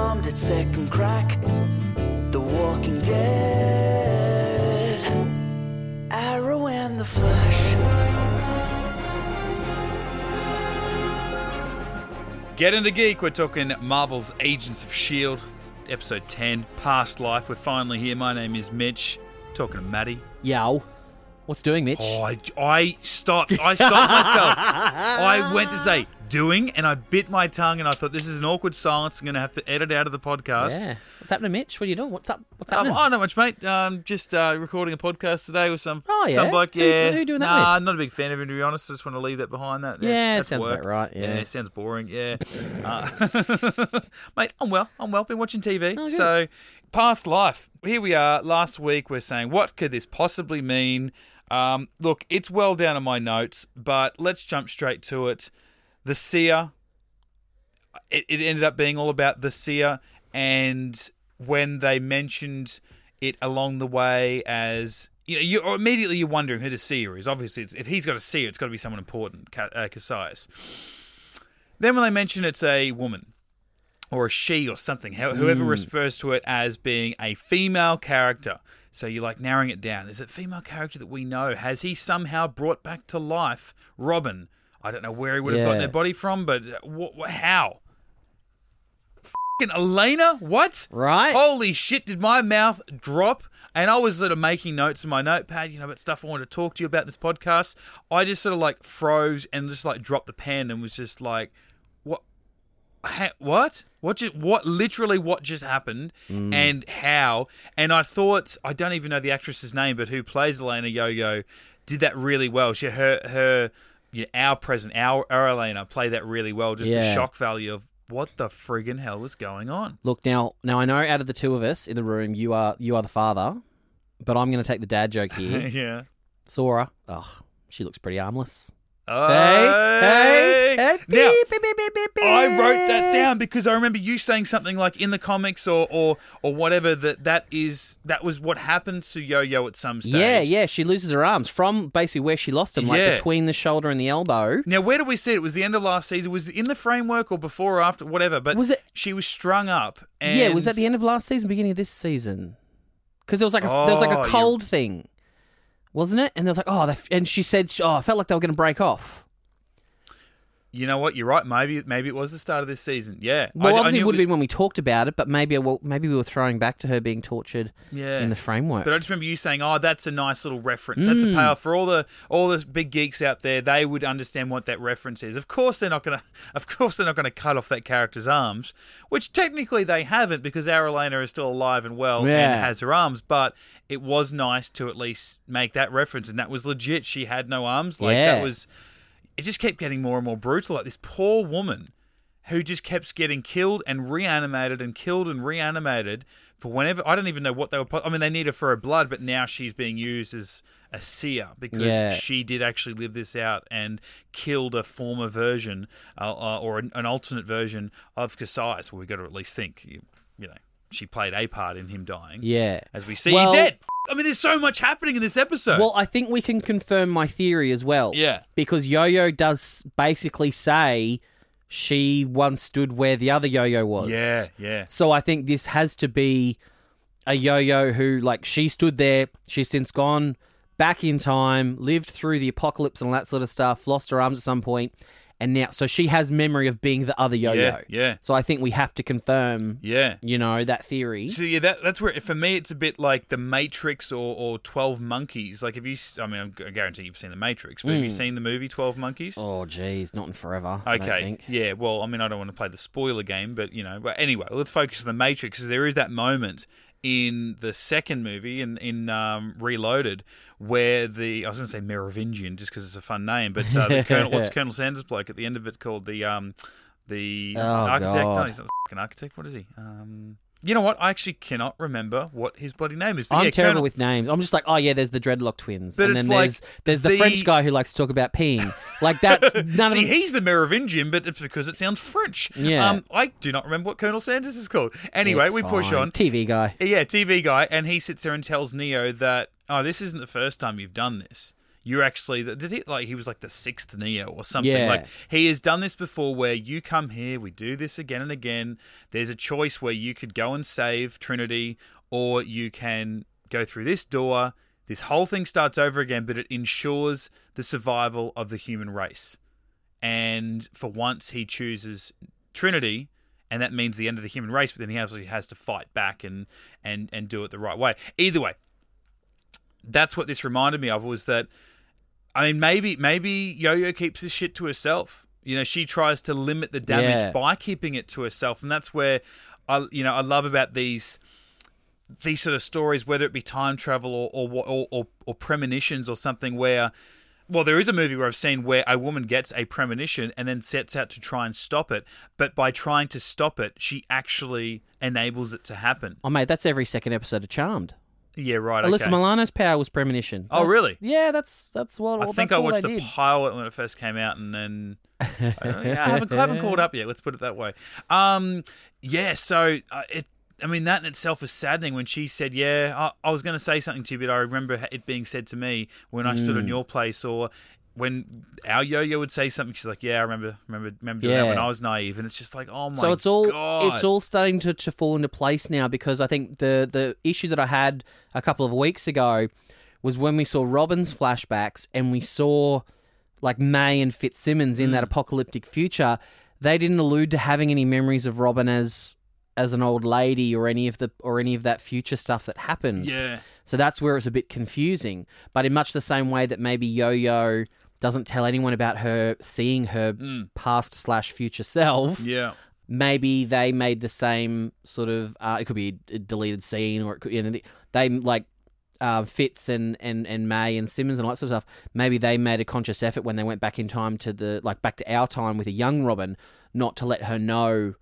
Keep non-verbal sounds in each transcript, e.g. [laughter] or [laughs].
bombed at second crack. The Walking Dead. Arrow and the Flash. Get into geek. We're talking Marvel's Agents of Shield, It's episode ten, Past Life. We're finally here. My name is Mitch. Talking to Maddie. Yow. What's doing, Mitch? Oh, I, I stopped. I stopped myself. [laughs] I went to say doing, and I bit my tongue, and I thought this is an awkward silence. I'm going to have to edit out of the podcast. yeah. What's happening, Mitch? What are you doing? What's up? What's Um, happening? oh, not much, mate. Um, just uh, recording a podcast today with some Oh, yeah? some bloke. Who- Yeah, who you doing that nah, with? not a big fan of him to be honest. I just want to leave that behind. That Yeah, that's, that's sounds work. about right, yeah. it sounds boring. Yeah, [laughs] uh, [laughs] mate, I'm well. I'm well. Been watching TV. Oh, so, past life. Here we are. Last week we're saying, what could this possibly mean? Um, look, it's well down in my notes, but let's jump straight to it. The seer it, it ended up being all about the seer and when they mentioned it along the way as you know you immediately you're wondering who the seer is. Obviously it's, if he's got a seer it's got to be someone important uh, Kasius. Then when they mention it's a woman or a she or something whoever refers to it as being a female character. So you're like narrowing it down. Is it female character that we know? Has he somehow brought back to life robin i don't know where he would have gotten their body from but uh, wh- wh- how Fucking Elena? What? Right. Holy shit, did my mouth drop? And I was sort of making notes in my notepad, you know, about stuff I wanted to talk to you about in this podcast. I just sort of like froze and just like dropped the pen and was just like, what? Ha- what? What just what literally what just happened and how? And I thought I don't even know the actress's name, but who plays Elena Yo-Yo did that really well. She her her you know, our present our, our Elena played that really well. Just the shock value of what the friggin' hell was going on. Look now. Now I know out of the two of us in the room, you are you are the father, but I'm going to take the dad joke here. [laughs] yeah. Sora. Ugh, she looks pretty harmless. Hey, hey, hey, Now, beep, beep, beep. I wrote that down because I remember you saying something like in the comics or or, or whatever that that is that was what happened to Yo-Yo at some stage. Yeah, yeah. She loses her arms from basically where she lost them, like Yeah. between the shoulder and the elbow. Now, where do we see it? Was the end of last season? Was it in the framework or before or after? Whatever. But Was it- She was strung up. And Yeah, was that the end of last season, beginning of this season? Because there was like a there was like Oh, a you- cold thing, wasn't it? And they was like, oh, and she said, oh, I felt like they were going to break off. You know what? You're right. Maybe maybe it was the start of this season. Yeah. Well, I- I obviously, knew it would have been when we talked about it, but maybe well, maybe we were throwing back to her being tortured Yeah. in the framework. But I just remember you saying, "Oh, that's a nice little reference. That's a mm. payoff for all the all the big geeks out there. They would understand what that reference is. Of course, they're not gonna. [laughs] Of course, they're not gonna cut off that character's arms, which technically they haven't because our Elena is still alive and well Yeah. and has her arms. But it was nice to at least make that reference, and that was legit. She had no arms. Like Yeah. that was. It just kept getting more and more brutal. Like this poor woman who just kept getting killed and reanimated and killed and reanimated for whenever I don't even know what they were. I mean, they need her for her blood, but now she's being used as a seer because Yeah. she did actually live this out and killed a former version uh, uh, or an, an alternate version of Kasius. Well, we got to at least think, you, you know, she played a part in him dying. yeah. As we see, Well- he dead. I mean, there's so much happening in this episode. Well, I think we can confirm my theory as well. Yeah. Because Yo-Yo does basically say she once stood where the other Yo-Yo was. yeah, yeah. So I think this has to be a yo-yo who, like, she stood there. She's since gone back in time, lived through the apocalypse and all that sort of stuff, lost her arms at some point, and now so she has memory of being the other yo-yo. Yeah, yeah. So I think we have to confirm, Yeah. you know, that theory. So yeah, that, that's where for me it's a bit like the Matrix or, or Twelve Monkeys. Like if you, I mean, I guarantee you've seen the Matrix, but have you seen the movie Twelve Monkeys? Hmm. Oh, geez, not in forever. Okay, yeah. Well, I mean, I don't want to play the spoiler game, but you know. But anyway, let's focus on the Matrix. Because there is that moment in the second movie in in um, Reloaded where the I was going to say Merovingian just because it's a fun name, but uh, the Colonel, what's [laughs] Colonel Sanders bloke at the end of it's called the um the Oh, architect. God. No, he's not fucking architect. What is he? Um, you know what? I actually cannot remember what his bloody name is. But I'm yeah, terrible Colonel- with names. I'm just like, oh yeah, there's the dreadlock twins, But and then like there's there's the, the- French guy who likes to talk about peeing. [laughs] Like that's [laughs] none See, of them. he's the Merovingian, but it's because it sounds French. Yeah. Um, I do not remember what Colonel Sanders is called. Anyway, It's we push on. TV guy. Yeah, TV guy, and he sits there and tells Neo that, oh, this isn't the first time you've done this. You're actually the, did he like he was like the sixth Neo or something. Yeah. Like he has done this before, where you come here, we do this again and again. There's a choice where you could go and save Trinity, or you can go through this door. This whole thing starts over again, but it ensures the survival of the human race. And for once, he chooses Trinity, and that means the end of the human race. But then he actually has to fight back and and and do it the right way. Either way, that's what this reminded me of was that. I mean, maybe maybe Yo-Yo keeps this shit to herself. You know, she tries to limit the damage Yeah. by keeping it to herself, and that's where I you know I love about these these sort of stories, whether it be time travel or or or, or, or premonitions or something where. Well, there is a movie where I've seen where a woman gets a premonition and then sets out to try and stop it, but by trying to stop it, she actually enables it to happen. Oh mate, that's every second episode of Charmed. Yeah, right. Alyssa okay. Milano's power was premonition. Oh, really? Yeah, that's that's what. I think I watched the did. pilot when it first came out, and then [laughs] I, yeah, I haven't, I haven't caught up yet. Let's put it that way. Um, yeah. So uh, it, I mean, that in itself was saddening when she said, "Yeah, I, I was going to say something to you, but I remember it being said to me when I Mm. stood in your place, or." When our yo-yo would say something, she's like, "Yeah, I remember, remember, remember doing that when I was naive," and it's just like, "Oh my god, so it's all god!" it's all starting to, to fall into place now because I think the the issue that I had a couple of weeks ago was when we saw Robin's flashbacks and we saw like May and Fitzsimmons in Mm. that apocalyptic future. They didn't allude to having any memories of Robin as as an old lady or any of the or any of that future stuff that happened. yeah, So that's where it's a bit confusing. But in much the same way that maybe Yo Yo doesn't tell anyone about her seeing her past slash future self, yeah, maybe they made the same sort of. Uh, it could be a deleted scene, or it could, you know, they like uh, Fitz and, and and May and Simmons and all that sort of stuff. Maybe they made a conscious effort when they went back in time to the like back to our time with a young Robin, not to let her know.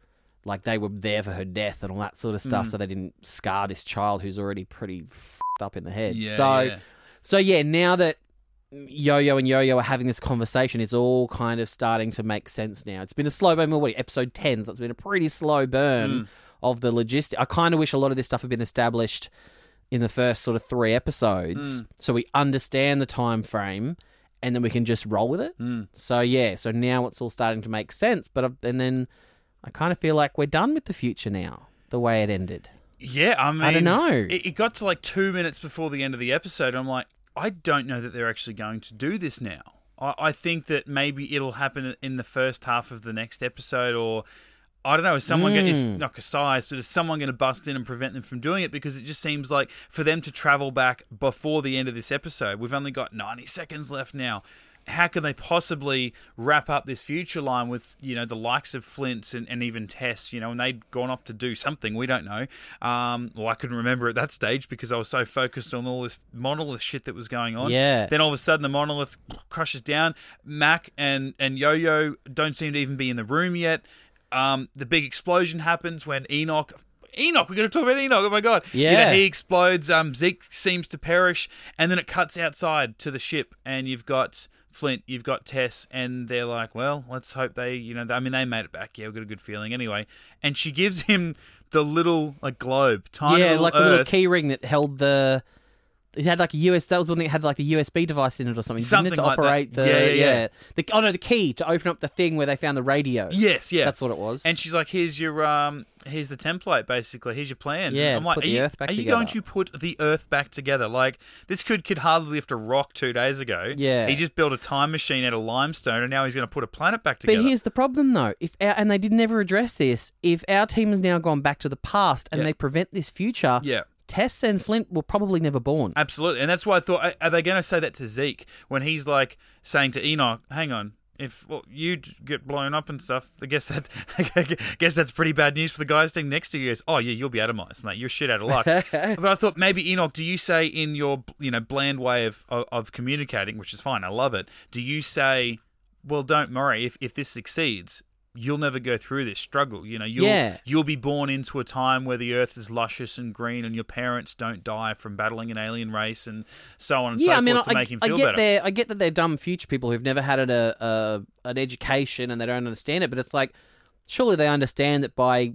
Like they were there for her death and all that sort of stuff, Mm. so they didn't scar this child who's already pretty f***ed up in the head. yeah. so, yeah. so yeah, now that Yo-Yo and Yo-Yo are having this conversation, it's all kind of starting to make sense now. It's been a slow burn. What episode ten? So it's been a pretty slow burn Mm. of the logistic. I kind of wish a lot of this stuff had been established in the first sort of three episodes, Mm. so we understand the time frame, and then we can just roll with it. Mm. So yeah, so now it's all starting to make sense. But I- and then I kind of feel like we're done with the future now. The way it ended. Yeah, I mean, I don't know. It, it got to like two minutes before the end of the episode. I'm like, I don't know that they're actually going to do this now. I, I think that maybe it'll happen in the first half of the next episode, or I don't know. Is someone going is Mm. not Kasius, but is someone going to bust in and prevent them from doing it? Because it just seems like for them to travel back before the end of this episode, we've only got 90 seconds left now. How can they possibly wrap up this future line with you know the likes of Flint and, and even Tess? You know, and they'd gone off to do something we don't know. Um, well, I couldn't remember at that stage because I was so focused on all this monolith shit that was going on. Yeah. Then all of a sudden the monolith crushes down. Mac and and Yo Yo don't seem to even be in the room yet. Um, the big explosion happens when Enoch. Enoch, we're going to talk about Enoch. Oh my god! You know, Yeah. he explodes. Um, Zeke seems to perish, and then it cuts outside to the ship, and you've got Flint, you've got Tess, and they're like, "Well, let's hope they, you know, I mean, they made it back. Yeah, we've got a good feeling anyway." And she gives him the little like globe, tiny yeah, little like a little Earth. key ring that held the. It had like a US. That was the one that had like the USB device in it or something. didn't Something it, to like that. operate the Yeah, yeah, yeah. The, oh no, the key to open up the thing where they found the radio. Yes, yeah, that's what it was. And she's like, "Here's your um, here's the template, basically. Here's your plans." Yeah, I'm like, put are the you, Earth back are you going to put the Earth back together? Like this kid could hardly lift a rock two days ago. Yeah. he just built a time machine out of limestone, and now he's going to put a planet back together." but here's the problem, though. If our, and they did never address this. If our team has now gone back to the past and Yeah. they prevent this future, yeah. Tess and Flint were probably never born. Absolutely, and that's why I thought, are- they going to say that to Zeke when he's like saying to Enoch, "Hang on, if well, you get blown up and stuff, I guess that, I [laughs] guess that's pretty bad news for the guy standing next to you." Goes, "Oh yeah, you'll be atomized, mate. You're shit out of luck." [laughs] but I thought maybe Enoch, do you say in your you know bland way of, of of communicating, which is fine, I love it. Do you say, "Well, don't worry, if if this succeeds." You'll never go through this struggle. You know, you'll Yeah. you'll be born into a time where the earth is luscious and green, and your parents don't die from battling an alien race, and so on and so yeah, I forth mean, to I, make him I feel get better. I get that they're dumb future people who've never had a, a an education and they don't understand it. But it's like, surely they understand that by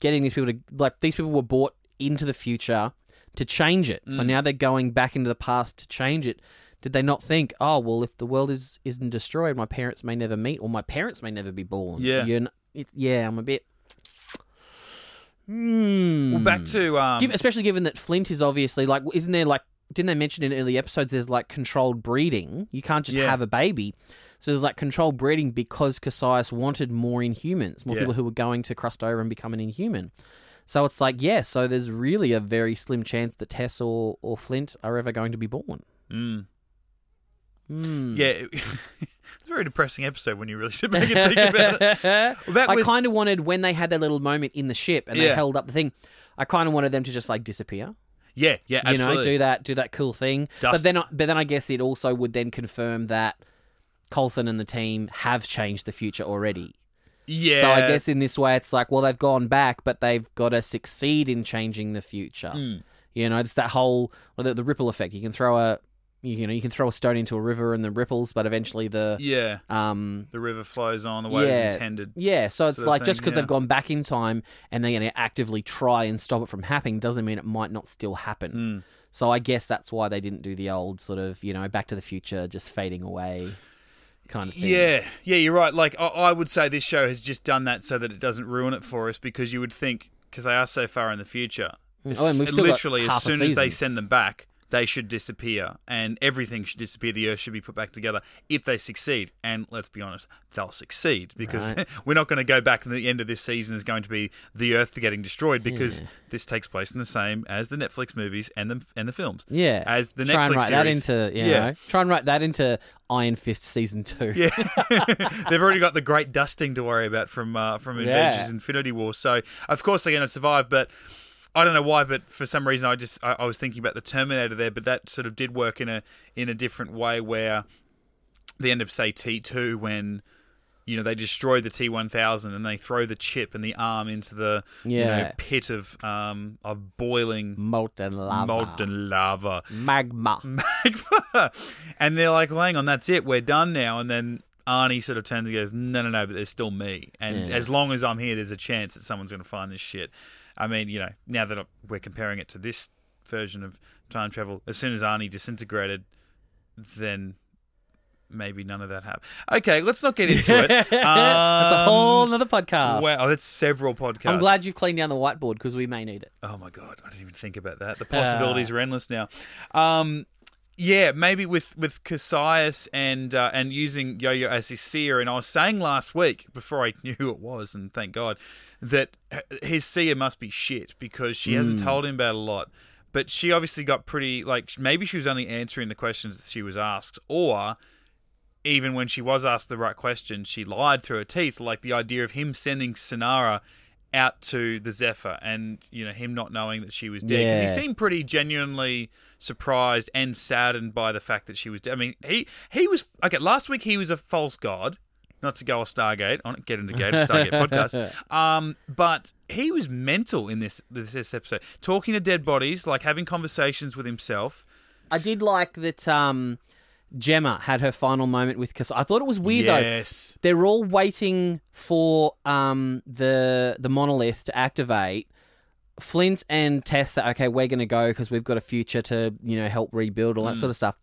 getting these people to like these people were brought into the future to change it. So Mm. now they're going back into the past to change it. Did they not think, oh well, if the world is isn't destroyed, my parents may never meet, or my parents may never be born? Yeah. You're n- it, yeah, I'm a bit. Hmm. Well, back to um, Giv- especially given that Flint is obviously like, isn't there like, didn't they mention in early episodes there's like controlled breeding? You can't just Yeah. have a baby. So there's like controlled breeding because Kasius wanted more Inhumans, more Yeah. people who were going to cross over and become an Inhuman. So it's like, yeah, so there's really a very slim chance that Tess or, or Flint are ever going to be born. mm, Hmm. yeah, it- [laughs] it's a very depressing episode when you really [laughs] sit back and think about it. [laughs] Well, I kind of wanted when they had their little moment in the ship and they held up the thing. I kind of wanted them to just like disappear. yeah, yeah, you know, do that, do that cool thing. Dust- But then, I- but then I guess it also would then confirm that Coulson and the team have changed the future already. yeah. So I guess in this way, it's like, well, they've gone back, but they've got to succeed in changing the future. Hmm. You know, it's that whole well, the, the ripple effect. You can throw a, you know, you can throw a stone into a river and the ripples, but eventually the, yeah, um, the river flows on the way yeah, it's intended. Yeah, so it's like thing, just because yeah. they've gone back in time and they're going to actively try and stop it from happening doesn't mean it might not still happen. Mm. So I guess that's why they didn't do the old sort of, you know, Back to the Future just fading away kind of thing. Yeah, yeah, you're right. Like I, I would say, this show has just done that so that it doesn't ruin it for us because you would think because they are so far in the future, as- Oh, and we've still literally as soon as they send them back, they should disappear and everything should disappear. The Earth should be put back together if they succeed. And let's be honest, they'll succeed because Right. [laughs] we're not going to go back. And the end of this season is going to be the Earth getting destroyed because this takes place in the same as the Netflix movies and the and the films. Yeah. as the try and Netflix write that into, Yeah. know, try and write that into Iron Fist season two. Yeah, [laughs] [laughs] they've already got the great dusting to worry about from uh, from Yeah. Avengers: Infinity War. So of course they're going to survive, but. I don't know why, but for some reason I just I, I was thinking about the Terminator there, but that sort of did work in a in a different way where the end of say T two when you know they destroy the T one thousand and they throw the chip and the arm into the you know, Yeah. pit of um of boiling Molten lava. molten lava Magma. magma. [laughs] and they're like, well, hang on, that's it. We're done now. And then Arnie sort of turns and goes, no, no, no, but there's still me. And Yeah. as long as I'm here, there's a chance that someone's going to find this shit. I mean, you know, now that we're comparing it to this version of time travel, as soon as Arnie disintegrated, then maybe none of that happened. Okay, let's not get into it. [laughs] That's a Um, whole nother podcast. Wow, that's several podcasts. I'm glad you've cleaned down the whiteboard because we may need it. Oh my god, I didn't even think about that. The possibilities are endless now. Um, yeah, maybe with with Kasius and uh, and using Yo-Yo as his seer. And I was saying last week before I [laughs] knew who it was, and thank God that his seer must be shit because she hasn't told him about a lot. But she obviously got pretty like maybe she was only answering the questions that she was asked, or even when she was asked the right question, she lied through her teeth. Like the idea of him sending Sinara out to the Zephyr and, you know, him not knowing that she was dead. Because Yeah. he seemed pretty genuinely surprised and saddened by the fact that she was dead. I mean, he, he was, okay, last week he was a false god. Not to go a Stargate, on get into Gate Stargate [laughs] podcast. Um, but he was mental in this, this this episode, talking to dead bodies, like having conversations with himself. I did like that um, Jemma had her final moment with Cass. I thought it was weird though. yes, They're all waiting for um, the the monolith to activate. Flint and Tessa, okay, we're going to go because we've got a future to, you know, help rebuild, all that sort of stuff.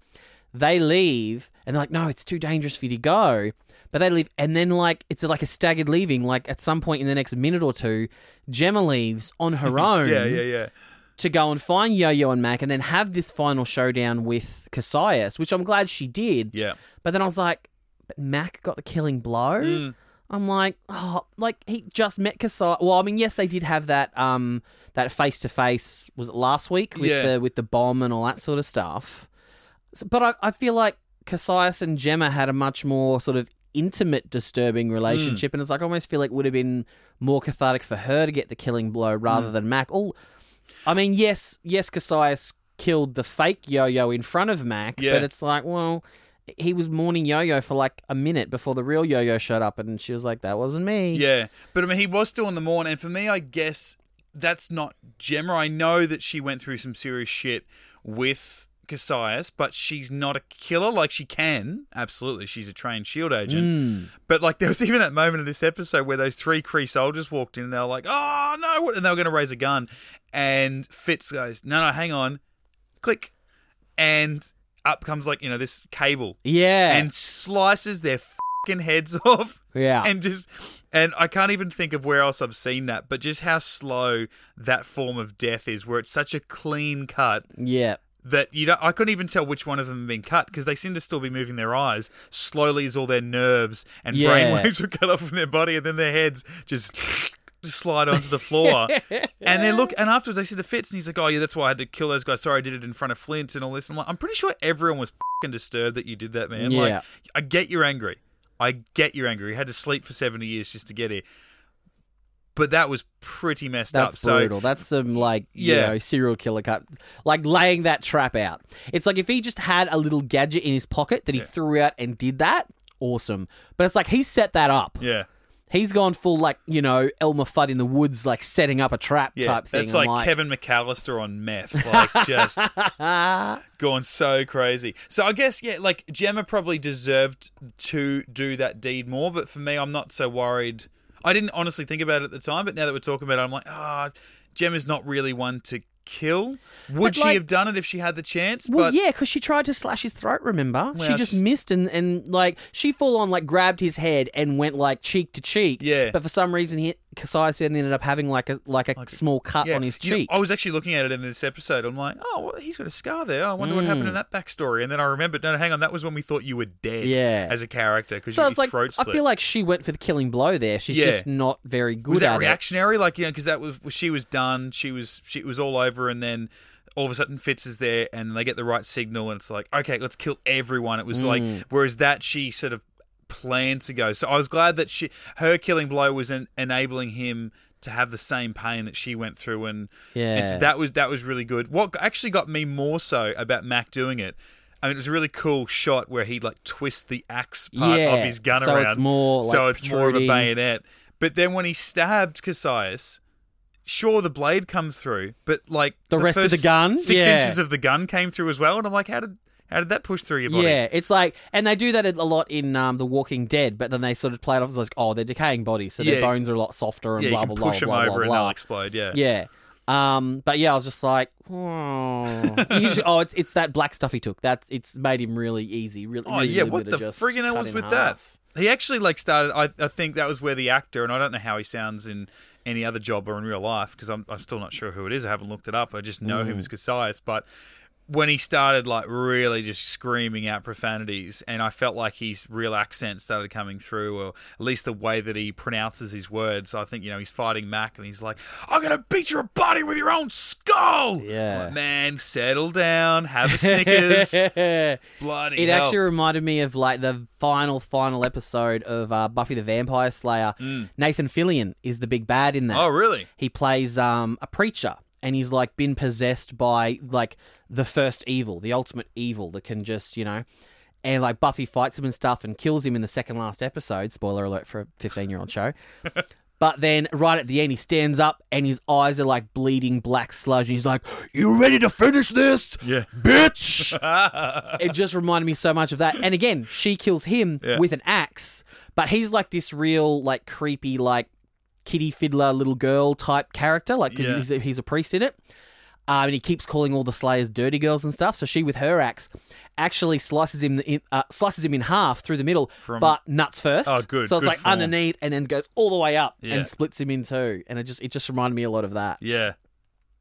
They leave and they're like, no, it's too dangerous for you to go. But they leave, and then like it's like a staggered leaving. Like at some point in the next minute or two, Jemma leaves on her [laughs] own yeah, yeah, yeah. To go and find Yo-Yo and Mac, and then have this final showdown with Kasius, which I'm glad she did. Yeah. But then I was like, but Mac got the killing blow. Mm. I'm like, oh, like he just met Kasius. Well, I mean, yes, they did have that um that face to face was it last week with Yeah. the with the bomb and all that sort of stuff. So- but I, I feel like Kasius and Jemma had a much more sort of intimate, disturbing relationship, and it's like I almost feel like it would have been more cathartic for her to get the killing blow rather than Mac. All, I mean, yes, yes, Kasius killed the fake Yo-Yo in front of Mac, Yeah. but it's like, well, he was mourning Yo-Yo for like a minute before the real Yo-Yo showed up, and she was like, "That wasn't me." Yeah, but I mean, he was still in the morn, and for me, I guess that's not Jemma. I know that she went through some serious shit with Kasius, but she's not a killer. Like she can, absolutely, she's a trained shield agent. Mm. But like, [laughs] there was even that moment in this episode where those three Kree soldiers walked in, and they were like, "Oh no!" and they were going to raise a gun, and Fitz goes, "No, no, hang on," click, and up comes like you know this cable Yeah. and slices their fucking heads [laughs] off yeah. and just and I can't even think of where else I've seen that, but just how slow that form of death is, where it's such a clean cut yeah. That you don't. I couldn't even tell which one of them had been cut because they seem to still be moving their eyes slowly as all their nerves and Yeah. brainwaves [laughs] were cut off from their body, and then their heads just. Just [laughs] slide onto the floor, [laughs] and they look. And afterwards, they see the Fitz and he's like, "Oh yeah, that's why I had to kill those guys. Sorry, I did it in front of Flint and all this." I'm like, I'm pretty sure everyone was fucking disturbed that you did that, man. Yeah. Like, I get you're angry. I get you're angry. You had to sleep for 70 years just to get here. But that was pretty messed up. That's So brutal. That's some like you Yeah. know serial killer cut, like laying that trap out. It's like if he just had a little gadget in his pocket that he threw out and did that, awesome. But it's like he set that up. yeah, He's gone full like you know Elmer Fudd in the woods, like setting up a trap yeah, type thing. that's I'm like, Kevin McCallister on meth, [laughs] like just [laughs] going so crazy. So I guess yeah, like Jemma probably deserved to do that deed more, but for me, I'm not so worried. I didn't honestly think about it at the time, but now that we're talking about it, I'm like, ah, Jemma's not really one to kill. Would But, she have done it if she had the chance? Well, but yeah, because she tried to slash his throat. Remember, she just missed and and like she full on like grabbed his head and went like cheek to cheek. Yeah. but for some reason he Kasius ended up having like a like a like, small cut Yeah, on his you know, cheek. I was actually looking at it in this episode. I'm like, oh, well, he's got a scar there. I wonder what happened in that backstory. And then I remembered, no, hang on, that was when we thought you were dead Yeah. as a character because so you it's like throat I slit. feel like she went for the killing blow there. She's Yeah. just not very good was that at reactionary? Like, you know, because that was she was done. She was she was all over, and then all of a sudden Fitz is there, and they get the right signal, and it's like, okay, let's kill everyone. It was Mm. like, whereas that she sort of planned to go. So I was glad that she her killing blow was en- enabling him to have the same pain that she went through, and Yeah. and so that was that was really good. What actually got me more so about Mac doing it. I mean, it was a really cool shot where he like twists the axe part Yeah, of his gun so around, it's more, so like, it's more of a bayonet. But then when he stabbed Kasius, sure the blade comes through, but like The rest of the gun? six Yeah. inches of the gun came through as well, and I'm like, how did how did that push through your body? Yeah, it's like, and they do that a lot in um, The Walking Dead, but then they sort of play it off as like, oh, they're decaying bodies, so their Yeah. bones are a lot softer and yeah, blah you blah can blah push them blah over blah. and they'll explode. Yeah, Yeah. Um, but yeah, I was just like, oh, [laughs] Usually- oh, it's it's that black stuff he took. That's it's made him really easy. Really, Oh really, yeah, what the friggin' hell was with that? He actually like started. I, I think that was where the actor, and I don't know how he sounds in any other job or in real life because I'm I'm still not sure who it is. I haven't looked it up. I just know him Mm. as Kasius, but. When he started like really just screaming out profanities, and I felt like his real accent started coming through, or at least the way that he pronounces his words. I think you know he's fighting Mac, and he's like, "I'm gonna beat your body with your own skull." Yeah. Like, man, settle down, have a Snickers. [laughs] Bloody It hell. actually reminded me of like the final, final episode of uh, Buffy the Vampire Slayer. Nathan Fillion is the big bad in that. Mm. Oh, really? He plays um, a preacher, and he's like been possessed by like the first evil, the ultimate evil that can just you know. And like Buffy fights him and stuff and kills him in the second last episode. Spoiler alert for a 15 year old show. [laughs] But then, right at the end, he stands up and his eyes are like bleeding black sludge. And he's like, You ready to finish this? Yeah. Bitch! [laughs] it just reminded me so much of that. And again, she kills him Yeah. with an axe, but he's like this real, like, creepy, like, kitty fiddler little girl type character, like, because Yeah. he's, a, he's a priest in it. Um, and he keeps calling all the Slayers dirty girls and stuff. So she, with her axe, actually slices him in, uh, slices him in half through the middle, From- but nuts first. Oh, good, So it's good like form. underneath, and then goes all the way up Yeah. and splits him in two. And it just it just reminded me a lot of that. Yeah.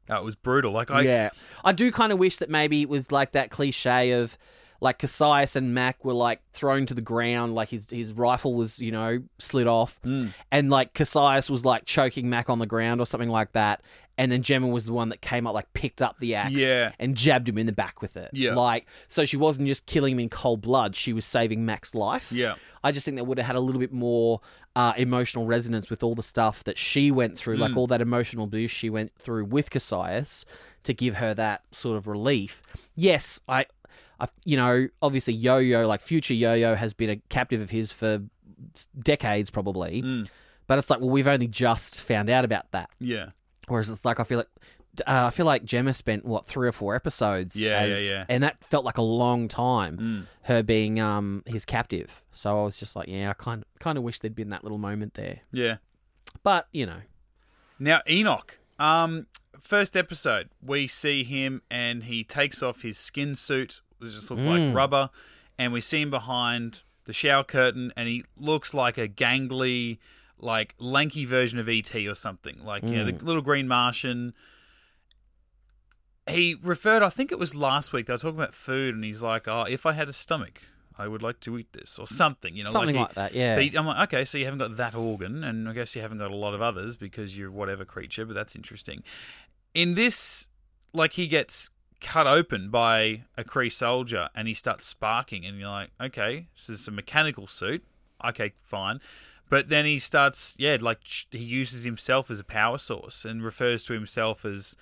That was brutal. Like I yeah, I do kind of wish that maybe it was like that cliche of like Kasius and Mac were like thrown to the ground, like his his rifle was you know slid off, Hmm. and like Kasius was like choking Mac on the ground or something like that, and then Jemma was the one that came up like picked up the axe, Yeah. and jabbed him in the back with it, Yeah. like so she wasn't just killing him in cold blood, she was saving Mac's life, Yeah. I just think that would have had a little bit more uh, emotional resonance with all the stuff that she went through, Mm. like all that emotional abuse she went through with Kasius to give her that sort of relief. Yes, I. You know, obviously Yo Yo, like future Yo Yo, has been a captive of his for decades probably. Mm. But it's like, well, we've only just found out about that. Yeah. Whereas it's like I feel like uh, I feel like Jemma spent what three or four episodes, Yeah, yeah, yeah. and that felt like a long time. Mm. Her being um his captive, so I was just like, yeah, I kind kind of wish there'd been that little moment there. Yeah. But you know, Now Enoch. Um, first episode, we see him and he takes off his skin suit, just looks like mm. rubber, and we see him behind the shower curtain, and he looks like a gangly, like lanky version of ET or something, like you know the mm. little green Martian. He referred, I think it was last week. They were talking about food, and he's like, "Oh, if I had a stomach, I would like to eat this or something." You know, something he- like that. Yeah, but I'm like, okay, so you haven't got that organ, and I guess you haven't got a lot of others because you're whatever creature, but that's interesting. In this, like, he gets cut open by a Kree soldier and he starts sparking, and you're like, okay, so it's a mechanical suit. Okay, fine. But then he starts, yeah, like, he uses himself as a power source and refers to himself as,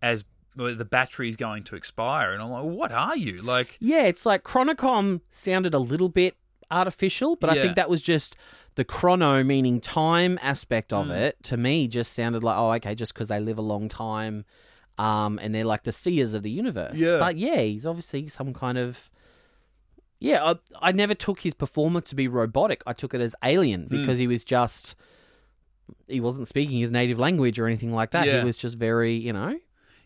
as, the is going to expire. And I'm like, what are you? Like, Yeah, it's like Chronicom sounded a little bit artificial, but I think that was just the chrono, meaning time aspect of Mm. it. To me, just sounded like, oh, okay, just because they live a long time, um, and they're like the seers of the universe. Yeah. But yeah, he's obviously some kind of. Yeah, I, I never took his performance to be robotic. I took it as alien Hmm. because he was just. He wasn't speaking his native language or anything like that. Yeah. He was just very, you know.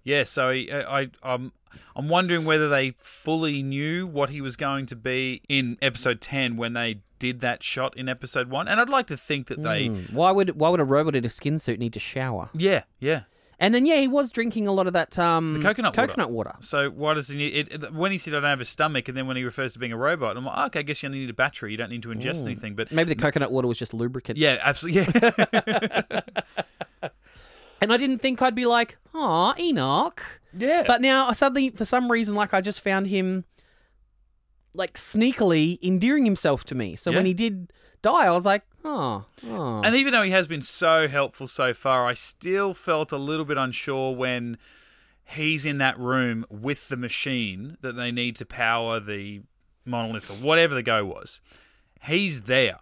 Yeah, so he, I, I, I'm, I'm wondering whether they fully knew what he was going to be in episode ten when they did that shot in episode one, and I'd like to think that they, Hmm. Why would why would a robot in a skin suit need to shower? yeah, yeah. And then yeah, he was drinking a lot of that um The coconut water. coconut water. So why does he need it? When he said I don't have a stomach, and then when he refers to being a robot, I'm like, oh, okay, I guess you only need a battery. You don't need to ingest anything. But Maybe the coconut water was just lubricant. yeah, absolutely, yeah, [laughs] [laughs] And I didn't think I'd be like, "Aw, Enoch." yeah. But now I suddenly, for some reason, like I just found him like sneakily endearing himself to me. So when he did die, I was like, "Oh, oh." And even though he has been so helpful so far, I still felt a little bit unsure when he's in that room with the machine that they need to power the monolith or whatever the go was. He's there.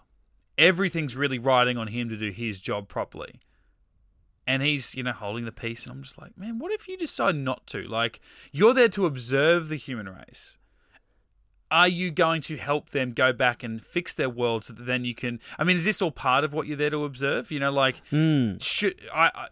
Everything's really riding on him to do his job properly. And he's, you know, holding the piece, and I'm just like, man, what if you decide not to? Like, you're there to observe the human race are you going to help them go back and fix their world so that then you can i mean is this all part of what you're there to observe? You know like hmm. should I, I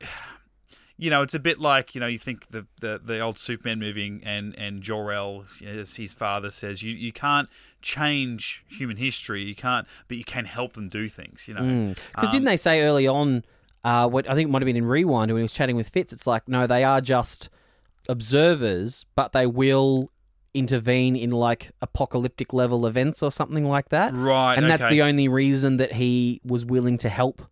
you know it's a bit like you know you think the the, the old superman movie and and jor-el as his father says you you can't change human history. You can't but you can help them do things you know? Hmm. Because didn't um, they say early on, uh, what I think it might have been in Rewind when he was chatting with Fitz, it's like, no, they are just observers, but they will intervene in like apocalyptic level events or something like that. Right, And that's okay. the only reason that he was willing to help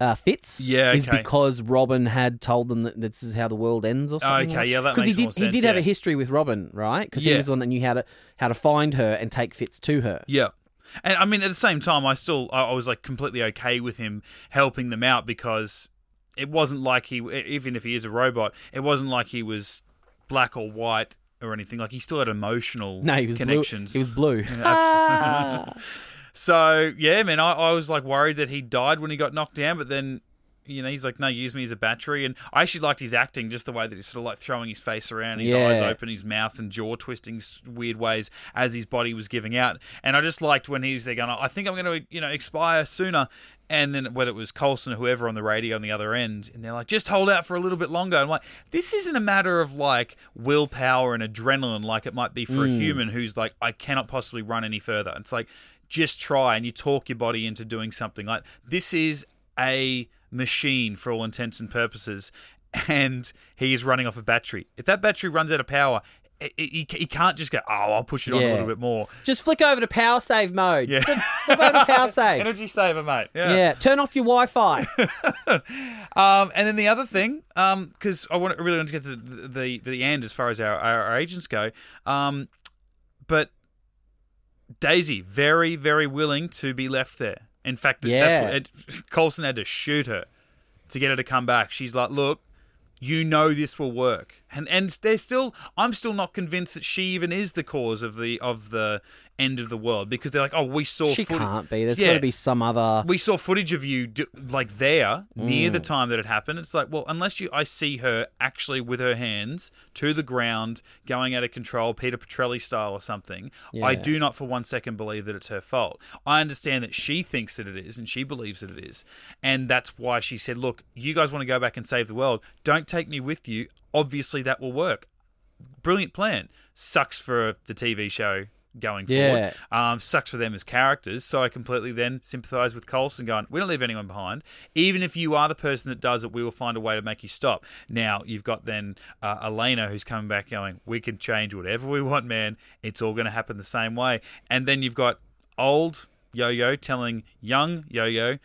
uh, Fitz. Yeah, Is okay. because Robin had told them that this is how the world ends or something. Okay, yeah, that Because he did, more he sense, did have a history with Robin, right? Because he was the one that knew how to how to find her and take Fitz to her. Yeah. And I mean, at the same time, I still, I was like completely okay with him helping them out because it wasn't like he, even if he is a robot, it wasn't like he was black or white or anything. Like he still had emotional No, he was connections. blue. He was blue. [laughs] Ah. [laughs] So yeah, man, I, I was like worried that he died when he got knocked down, but then you know he's like, no, use me as a battery, and I actually liked his acting, just the way that he's sort of like throwing his face around, his eyes open, his mouth and jaw twisting weird ways as his body was giving out, and I just liked when he was there going, I think I'm going to you know expire sooner. And then when it was Coulson or whoever on the radio on the other end, and they're like, just hold out for a little bit longer. I'm like, this isn't a matter of like willpower and adrenaline like it might be for a hmm. human who's like, I cannot possibly run any further. It's like, just try and you talk your body into doing something. Like, this is a machine for all intents and purposes, and he is running off a battery. If that battery runs out of power, he can't just go, oh, I'll push it on a little bit more. Just flick over to power save mode. Yeah. Flip, flip over to power [laughs] save. Energy saver, mate. yeah. turn off your Wi-Fi. [laughs] Um, and then the other thing, because I want I really want to get to the, the the end as far as our, our, our agents go, um, but Daisy very very willing to be left there. In fact, Yeah. it, [laughs] Coulson had to shoot her to get her to come back. She's like, "Look, You know this will work, and and they're still. I'm still not convinced that she even is the cause of the of the end of the world because they're like, oh, we saw. She footage- can't be. There's Yeah. got to be some other. we saw footage of you do, like there near Mm. the time that it happened. It's like, well, unless you, I see her actually with her hands to the ground, going out of control, Peter Petrelli style or something. I do not for one second believe that it's her fault. I understand that she thinks that it is, and she believes that it is, and that's why she said, "Look, you guys want to go back and save the world? Don't take me with you. Obviously, that will work. Brilliant plan. Sucks for the TV show." Going forward, um, sucks for them as characters. So I completely then sympathise with Coulson, going, "We don't leave anyone behind. Even if you are the person that does it, we will find a way to make you stop." Now you've got then uh, Elena who's coming back, going, "We can change whatever we want, man. It's all going to happen the same way." And then you've got old Yo-Yo telling young Yo-Yo,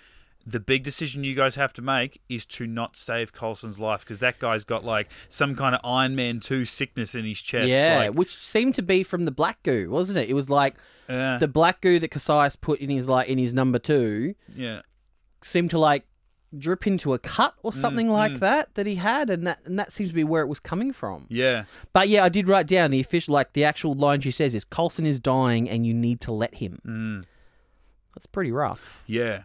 "The big decision you guys have to make is to not save Coulson's life because that guy's got like some kind of Iron Man two sickness in his chest." yeah, like, which seemed to be from the black goo, wasn't it? It was like uh, the black goo that Kasius put in his like in his number two yeah. seemed to like drip into a cut or Mm, something like that that he had, and that and that seems to be where it was coming from. Yeah. But yeah, I did write down the official, like the actual line she says is Coulson is dying, and you need to let him. Mm. That's pretty rough. Yeah.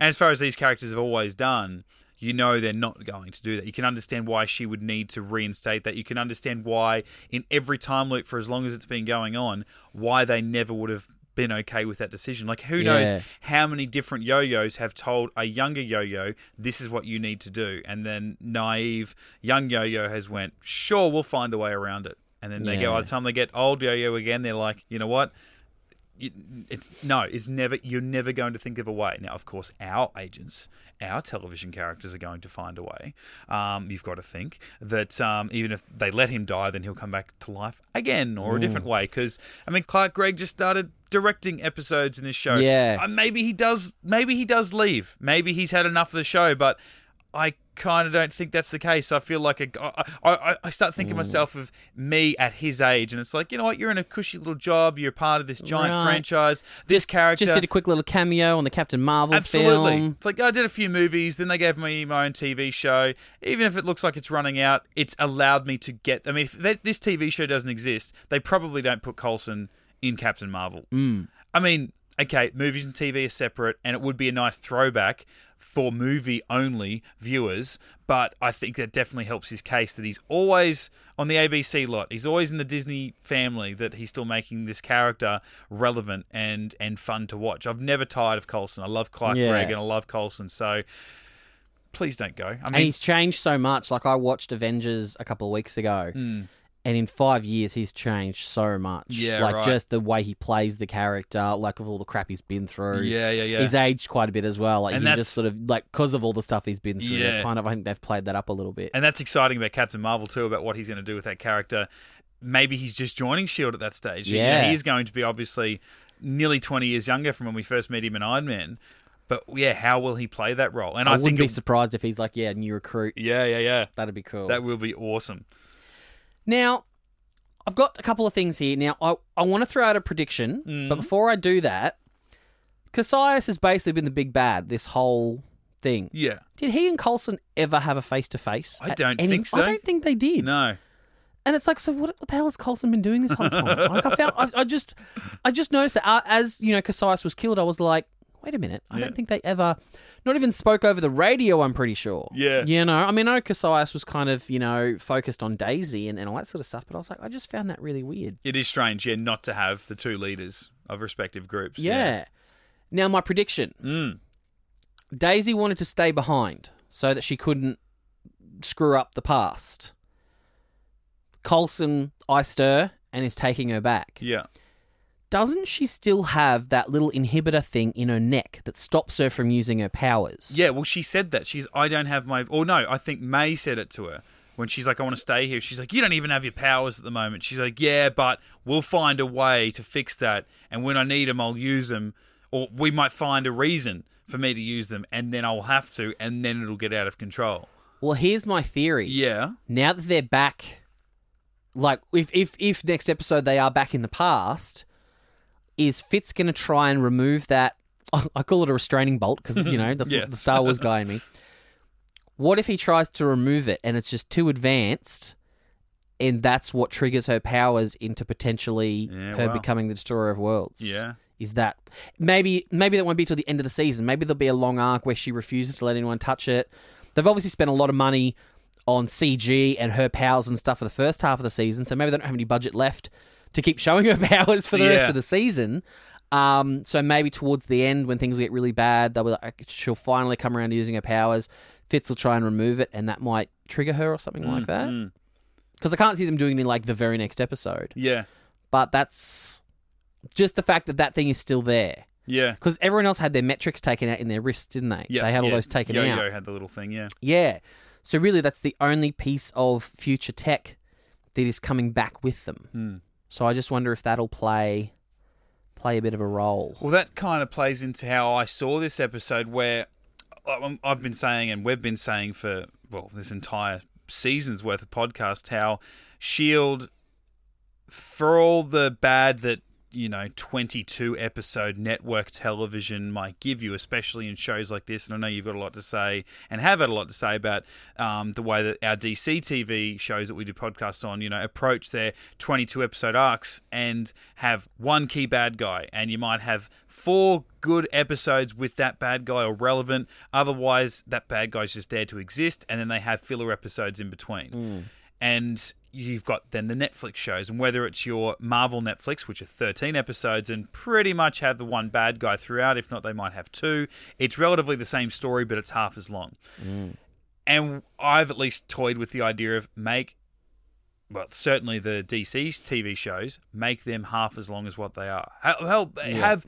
And as far as these characters have always done, you know they're not going to do that. You can understand why she would need to reinstate that. You can understand why, in every time loop for as long as it's been going on, why they never would have been okay with that decision. Like, who Yeah. knows how many different yo yos have told a younger yo yo, this is what you need to do. And then naive young yo yo has went, sure, we'll find a way around it. And then they go, by the time they get old yo yo again, they're like, you know what? It's no, it's never. You're never going to think of a way. Now, of course, our agents, our television characters are going to find a way. Um, you've got to think that um, even if they let him die, then he'll come back to life again or a different way. Because I mean, Clark Gregg just started directing episodes in this show. Yeah. Uh, maybe he does. Maybe he does leave. Maybe he's had enough of the show, but. I kind of don't think that's the case. I feel like a, I, I, I start thinking myself of me at his age, and it's like you know what, you're in a cushy little job, you're part of this giant Right. franchise. This character Just did a quick little cameo on the Captain Marvel Absolutely. film. It's like I did a few movies, then they gave me my own TV show. Even if it looks like it's running out, it's allowed me to get. I mean, if that, this TV show doesn't exist, they probably don't put Coulson in Captain Marvel. Mm. I mean, okay, movies and TV are separate, and it would be a nice throwback for movie only viewers. But I think that definitely helps his case that he's always on the ABC lot. He's always in the Disney family. That he's still making this character relevant and and fun to watch. I've never tired of Coulson. I love Clark Yeah. Gregg and I love Coulson. So please don't go. I And mean, he's changed so much. Like I watched Avengers a couple of weeks ago, hmm. And in five years he's changed so much. Yeah, like right. just the way he plays the character, like of all the crap he's been through. yeah, yeah, yeah. He's aged quite a bit as well. Like And he just sort of like because of all the stuff he's been through. Yeah. Kind of, I think they've played that up a little bit. And that's exciting about Captain Marvel too, about what he's going to do with that character. Maybe he's just joining Shield at that stage. You know, Yeah. he's going to be obviously nearly twenty years younger from when we first met him in Iron Man. But yeah, how will he play that role? And I, I, wouldn't be it- surprised if he's like, yeah, new recruit. yeah, yeah, yeah, That'd be cool. that will be awesome. Now, I've got a couple of things here. Now, I, I want to throw out a prediction, Mm. but before I do that, Kasius has basically been the big bad this whole thing. Yeah, Did he and Coulson ever have a face to face? I don't think so. I don't think they did. no, And it's like, so what, what the hell has Coulson been doing this whole time? like I found, I, I just, I just noticed that uh, as you know, Kasius was killed, I was like, wait a minute, I Yeah. don't think they ever, not even spoke over the radio. I'm pretty sure. Yeah. You know, I mean, I know Kasius was kind of, you know, focused on Daisy and, and all that sort of stuff, but I was like, I just found that really weird. it is strange, yeah, not to have the two leaders of respective groups. Yeah. Now, my prediction: Mm. Daisy wanted to stay behind so that she couldn't screw up the past. Coulson iced her and is taking her back. Yeah. Doesn't she still have that little inhibitor thing in her neck that stops her from using her powers? Yeah, well, she said that. She's, I don't have my. Or no, I think May said it to her when she's like, I want to stay here. She's like, You don't even have your powers at the moment. She's like, Yeah, but we'll find a way to fix that. And when I need them, I'll use them. Or we might find a reason for me to use them, and then I'll have to, and then it'll get out of control. Well, here's my theory. Yeah. Now that they're back, like if if if next episode they are back in the past, is Fitz going to try and remove that? [laughs] I call it a restraining bolt because you know that's [laughs] Yeah. what the Star Wars guy in me. What if he tries to remove it and it's just too advanced, and that's what triggers her powers into potentially Yeah, her wow. becoming the destroyer of worlds? Yeah. Is that maybe maybe that won't be till the end of the season? Maybe there'll be a long arc where she refuses to let anyone touch it. They've obviously spent a lot of money on CG and her powers and stuff for the first half of the season, so maybe they don't have any budget left to keep showing [laughs] her powers for the rest of the season. Um, so maybe towards the end, when things get really bad, they'll be like, she'll finally come around to using her powers. Fitz will try and remove it, and that might trigger her or something like that. Mm. Because I can't see them doing it in like the very next episode. Yeah. But that's just the fact that that thing is still there. Yeah. Because everyone else had their metrics taken out in their wrists, didn't they? Yeah. they had all yeah. those taken Yo-Yo out. had the little thing. Yeah. Yeah. So really, that's the only piece of future tech that is coming back with them. Hmm. So I just wonder if that'll play play a bit of a role. Well, that kind of plays into how I saw this episode, where I've been saying, and we've been saying for well this entire season's worth of podcast, how Shield, for all the bad that you know, 22 episode network television might give you, especially in shows like this. And I know you've got a lot to say and have had a lot to say about um, the way that our DC TV shows that we do podcasts on, you know, approach their 22 episode arcs and have one key bad guy. And you might have four good episodes with that bad guy or relevant. Otherwise, that bad guy's just there to exist. And then they have filler episodes in between. And you've got then the Netflix shows, and whether it's your Marvel Netflix, which are 13 episodes and pretty much have the one bad guy throughout, if not, they might have two. It's relatively the same story, but it's half as long. Mm. And I've at least toyed with the idea of make, well, certainly the DC's TV shows, make them half as long as what they are. Hell, hell, have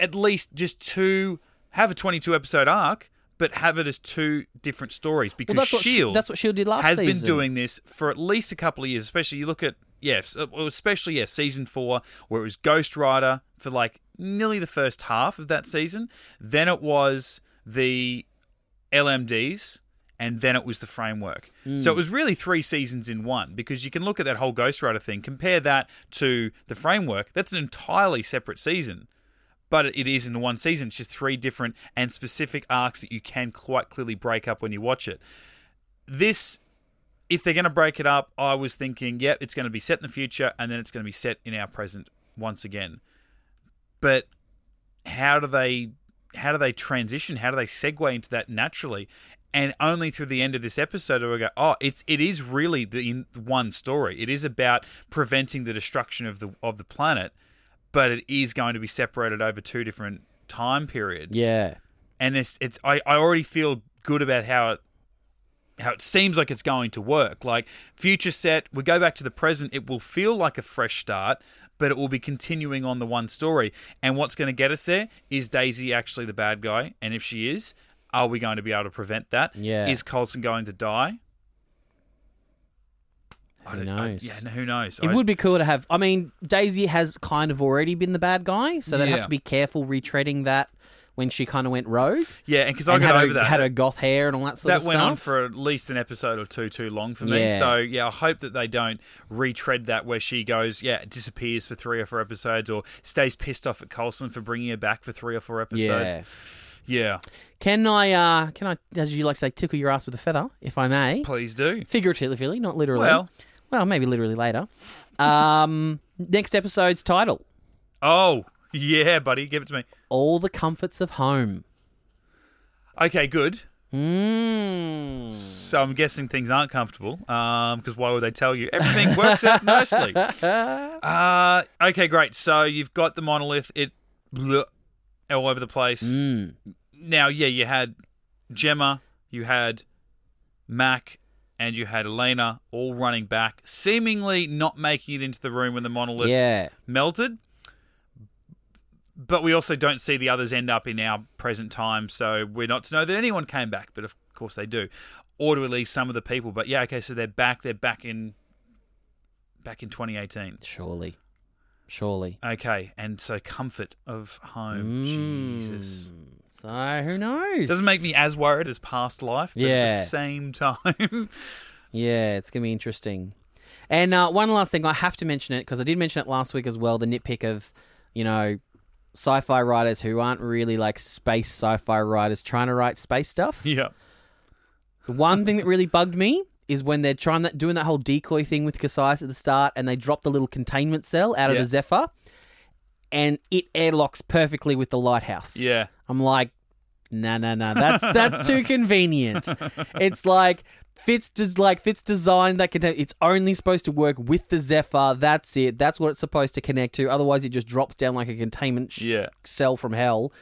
at least just two, have a 22 episode arc. But have it as two different stories because Well, that's what Shield that's what Shield did last has season. been doing this for at least a couple of years. Especially you look at yes, well, especially yeah, season four where it was Ghost Rider for like nearly the first half of that season. Then it was the LMDs. And then it was the framework. So hmm. it was really three seasons in one because you can look at that whole Ghost Rider thing, compare that to the framework. That's an entirely separate season but it is in one season. It's just three different and specific arcs that you can quite clearly break up when you watch it. This, if they're going to break it up, I was thinking, yep, it's going to be set in the future and then it's going to be set in our present once again. But how do they how do they transition? How do they segue into that naturally? And only through the end of this episode do I go, oh, it's it is really the one story. It is about preventing the destruction of the of the planet but it is going to be separated over two different time periods. Yeah. and it's it's I, I already feel good about how it how it seems like it's going to work. Like future set, we go back to the present. It will feel like a fresh start, but it will be continuing on the one story. And what's going to get us there is Daisy actually the bad guy, and if she is, are we going to be able to prevent that? Yeah. Is Coulson going to die? I Who don't- I- knows? yeah, no, who knows? It I- would be cool to have. I mean, Daisy has kind of already been the bad guy, so they'd have to be careful retreading that when she kind of went rogue yeah, and because I and got had, over her, that. had her goth hair and all that sort that of went stuff. on for at least an episode or two too long for me. Yeah. So yeah, I hope that they don't retread that where she goes, yeah, disappears for three or four episodes, or stays pissed off at Coulson for bringing her back for three or four episodes. yeah. Yeah, Can I? uh Can I? As you like to say, tickle your ass with a feather, if I may. please do. Figuratively, not literally. Well, well, maybe literally later. Um, next episode's title: oh yeah, buddy, give it to me. "All the Comforts of Home." Okay, good. Mm. So I'm guessing things aren't comfortable. Um, because why would they tell you? Everything works out nicely. [laughs] Uh, okay, great. So you've got the monolith. It bleh, all over the place. Mm. now, yeah, you had Jemma, you had Mack, and you had Elena all running back, seemingly not making it into the room when the monolith Yeah. melted. But we also don't see the others end up in our present time, so we're not to know that anyone came back, but of course they do. Or do we leave some of the people? But yeah, okay, so they're back. They're back in back in 2018. Surely. Surely. Okay, and so comfort of home. Mm. Jesus. So who knows? Doesn't make me as worried as past life, but at the same time. [laughs] Yeah, it's gonna be interesting. And uh, one last thing, I have to mention it because I did mention it last week as well. The nitpick of, you know, sci-fi writers who aren't really like space sci-fi writers trying to write space stuff. yeah. The one thing that really bugged me is when they're trying that doing that whole decoy thing with Kasius at the start, and they drop the little containment cell out of Yeah. the Zephyr, and it airlocks perfectly with the lighthouse. Yeah. I'm like, no, no, no, that's that's too [laughs] convenient. It's like Fitz does like Fitz designed that contain. It's only supposed to work with the Zephyr. That's it. That's what it's supposed to connect to. Otherwise, it just drops down like a containment sh- Yeah. cell from hell.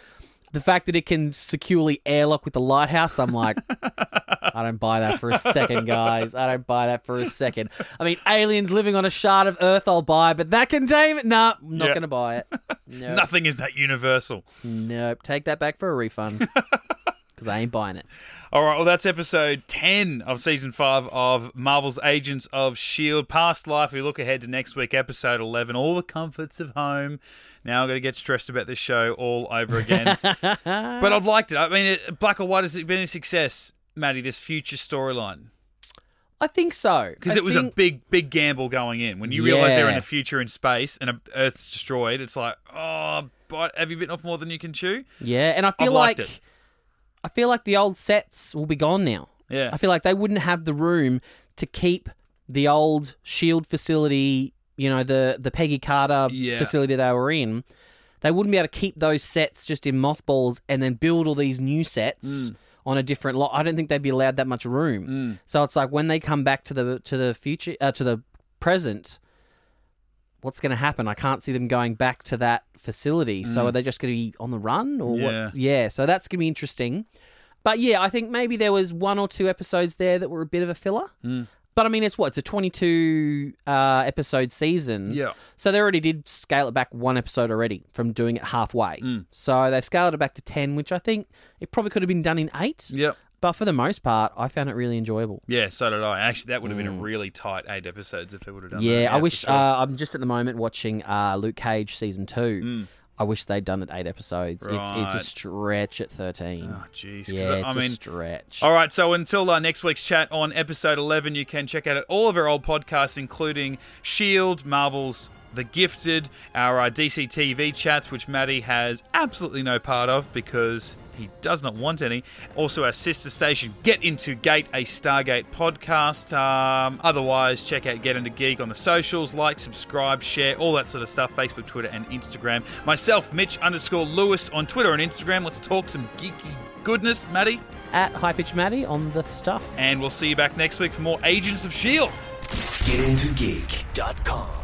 The fact that it can securely airlock with the lighthouse, I'm like, [laughs] I don't buy that for a second, guys. I don't buy that for a second. I mean, aliens living on a shard of Earth, I'll buy, but that containment, nah, I'm not Yeah. going to buy it. [laughs] No, Nothing is that universal. nope. Take that back for a refund [laughs] because I ain't buying it. All right, well, that's episode 10 of season 5 of Marvel's Agents of S.H.I.E.L.D. Past Life. We look ahead to next week, episode 11, All the Comforts of Home. Now I'm going to get stressed about this show all over again. [laughs] but I've liked it. I mean, it, Black or White has it been a success, Maddie, this future storyline. I think so Because it was a big, big gamble going in. When you realise they're in Yeah. the future in space and Earth's destroyed, it's like, oh, but have you bitten off more than you can chew? yeah, and I feel I've like liked it. I feel like the old sets will be gone now. Yeah. I feel like they wouldn't have the room to keep the old Shield facility, you know, the the Peggy Carter Yeah. facility they were in. They wouldn't be able to keep those sets just in mothballs and then build all these new sets Mm. on a different lot. I don't think they'd be allowed that much room. So it's like when they come back to the to the future uh, to the present, what's going to happen? I can't see them going back to that facility. So are they just going to be on the run or Mm. Yeah. what's yeah, so that's going to be interesting. But yeah, I think maybe there was one or two episodes there that were a bit of a filler. Mm. But I mean, it's what it's a twenty-two uh, episode season. Yeah. So they already did scale it back one episode already from doing it halfway. Mm. So they've scaled it back to ten, which I think it probably could have been done in eight. Yep. But for the most part, I found it really enjoyable. Yeah, so did I. Actually, that would have been a really tight eight episodes if they would have done that. Mm. Yeah, I wish. sure. Uh, I'm just at the moment watching uh, Luke Cage season two. Mm. I wish they'd done it eight episodes. It's it's a stretch at thirteen. Oh, jeez. yeah, it's I a mean, stretch. all right. So until uh, next week's chat on episode 11, you can check out all of our old podcasts, including Shield, Marvel's The Gifted, our uh, DC TV chats, which Maddie has absolutely no part of because he does not want any. Also, our sister station, Get Into Gate, a Stargate podcast. Um, otherwise, check out Get Into Geek on the socials, like, subscribe, share, all that sort of stuff. Facebook, Twitter, and Instagram. Myself, Mitch underscore Lewis on Twitter and Instagram. Let's talk some geeky goodness, Maddie. At High Pitch Maddie on the stuff. And we'll see you back next week for more Agents of S.H.I.E.L.D. GetIntoGeek.com.